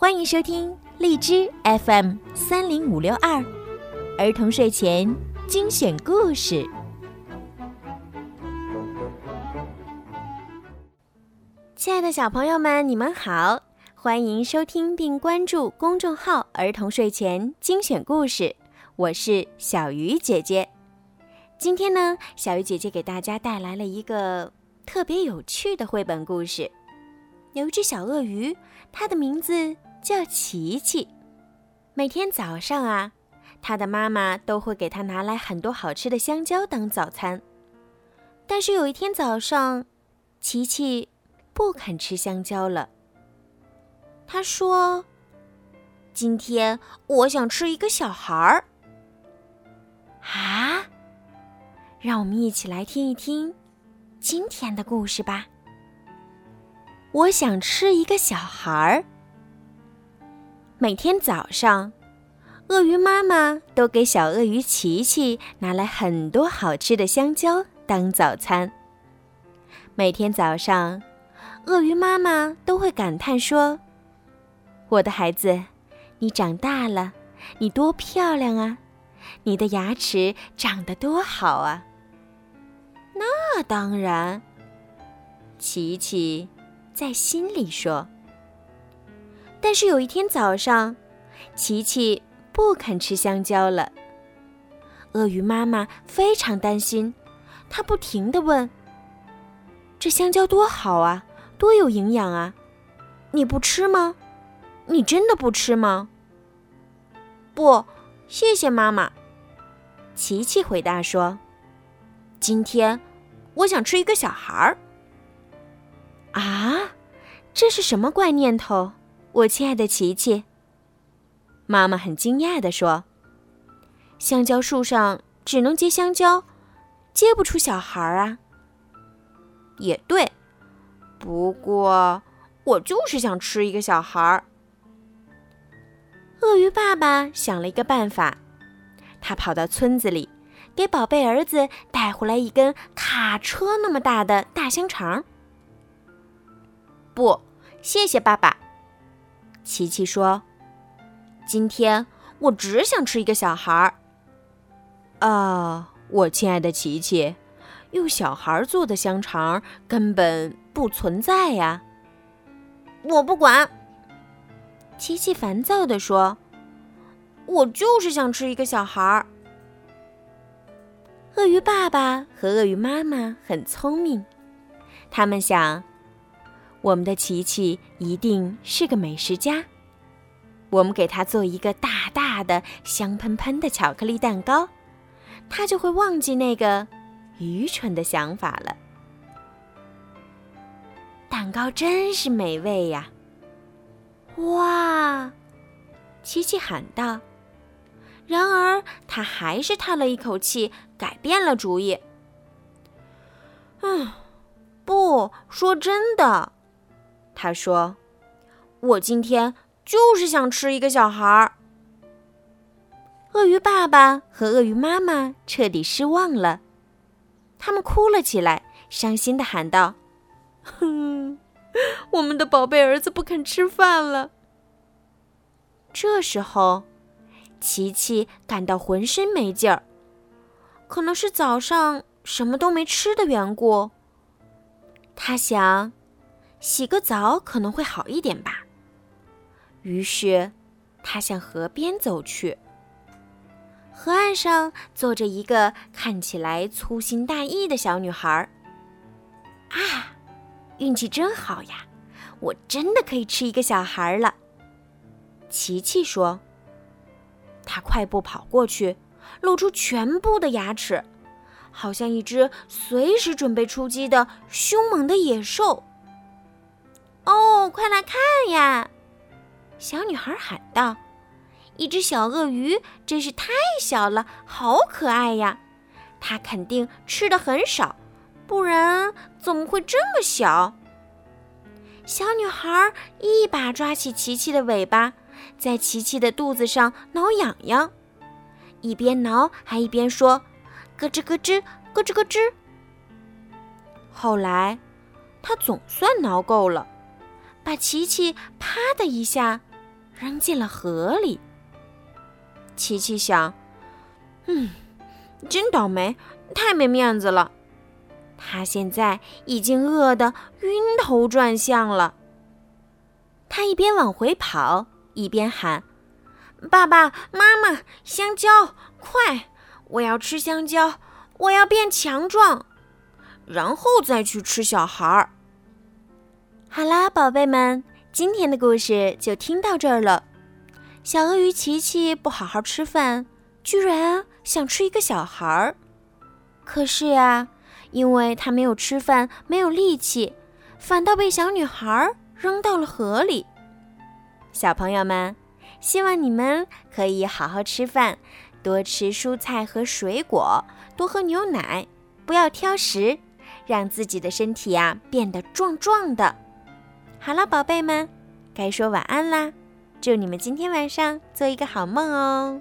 欢迎收听荔枝 FM 三零五六二儿童睡前精选故事。亲爱的小朋友们，你们好，欢迎收听并关注公众号“儿童睡前精选故事”，我是小鱼姐姐。今天呢，小鱼姐姐给大家带来了一个特别有趣的绘本故事。有一只小鳄鱼，它的名字叫琪琪。每天早上啊，他的妈妈都会给他拿来很多好吃的香蕉当早餐。但是有一天早上，琪琪不肯吃香蕉了。他说：“今天我想吃一个小孩儿。”啊！让我们一起来听一听今天的故事吧。我想吃一个小孩儿。每天早上，鳄鱼妈妈都给小鳄鱼琪琪拿来很多好吃的香蕉当早餐。每天早上，鳄鱼妈妈都会感叹说：“我的孩子，你长大了，你多漂亮啊！你的牙齿长得多好啊！”那当然，琪琪在心里说。但是有一天早上，琪琪不肯吃香蕉了。鳄鱼妈妈非常担心，她不停地问：“这香蕉多好啊，多有营养啊！你不吃吗？你真的不吃吗？”“不，谢谢妈妈。”琪琪回答说。“今天。”我想吃一个小孩儿。啊，这是什么怪念头，我亲爱的琪琪？妈妈很惊讶地说：“香蕉树上只能结香蕉，结不出小孩啊。”也对，不过我就是想吃一个小孩儿。鳄鱼爸爸想了一个办法，他跑到村子里。给宝贝儿子带回来一根卡车那么大的大香肠。不，谢谢爸爸。琪琪说：“今天我只想吃一个小孩儿。”啊，我亲爱的琪琪，用小孩做的香肠根本不存在呀！我不管。琪琪烦躁地说：“我就是想吃一个小孩儿。”鳄鱼爸爸和鳄鱼妈妈很聪明，他们想，我们的琪琪一定是个美食家。我们给他做一个大大的、香喷喷的巧克力蛋糕，他就会忘记那个愚蠢的想法了。蛋糕真是美味呀！哇，琪琪喊道。然而，他还是叹了一口气，改变了主意。嗯，不说真的，他说：“我今天就是想吃一个小孩儿。”鳄鱼爸爸和鳄鱼妈妈彻底失望了，他们哭了起来，伤心的喊道：“哼，我们的宝贝儿子不肯吃饭了。”这时候。琪琪感到浑身没劲儿，可能是早上什么都没吃的缘故。他想，洗个澡可能会好一点吧。于是，他向河边走去。河岸上坐着一个看起来粗心大意的小女孩。啊，运气真好呀！我真的可以吃一个小孩了。琪琪说。他快步跑过去，露出全部的牙齿，好像一只随时准备出击的凶猛的野兽。哦，快来看呀！小女孩喊道：“一只小鳄鱼真是太小了，好可爱呀！它肯定吃的很少，不然怎么会这么小？”小女孩一把抓起琪琪的尾巴。在琪琪的肚子上挠痒痒，一边挠还一边说：“咯吱咯吱，咯吱咯吱。”后来，他总算挠够了，把琪琪啪的一下扔进了河里。琪琪想：“嗯，真倒霉，太没面子了。”他现在已经饿得晕头转向了。他一边往回跑，一边喊：“爸爸妈妈，香蕉，快！我要吃香蕉，我要变强壮，然后再去吃小孩儿。”好啦，宝贝们，今天的故事就听到这儿了。小鳄鱼琪琪不好好吃饭，居然想吃一个小孩儿。可是呀，因为他没有吃饭，没有力气，反倒被小女孩扔到了河里。小朋友们，希望你们可以好好吃饭，多吃蔬菜和水果，多喝牛奶，不要挑食，让自己的身体呀变得壮壮的。好了，宝贝们，该说晚安啦！祝你们今天晚上做一个好梦哦。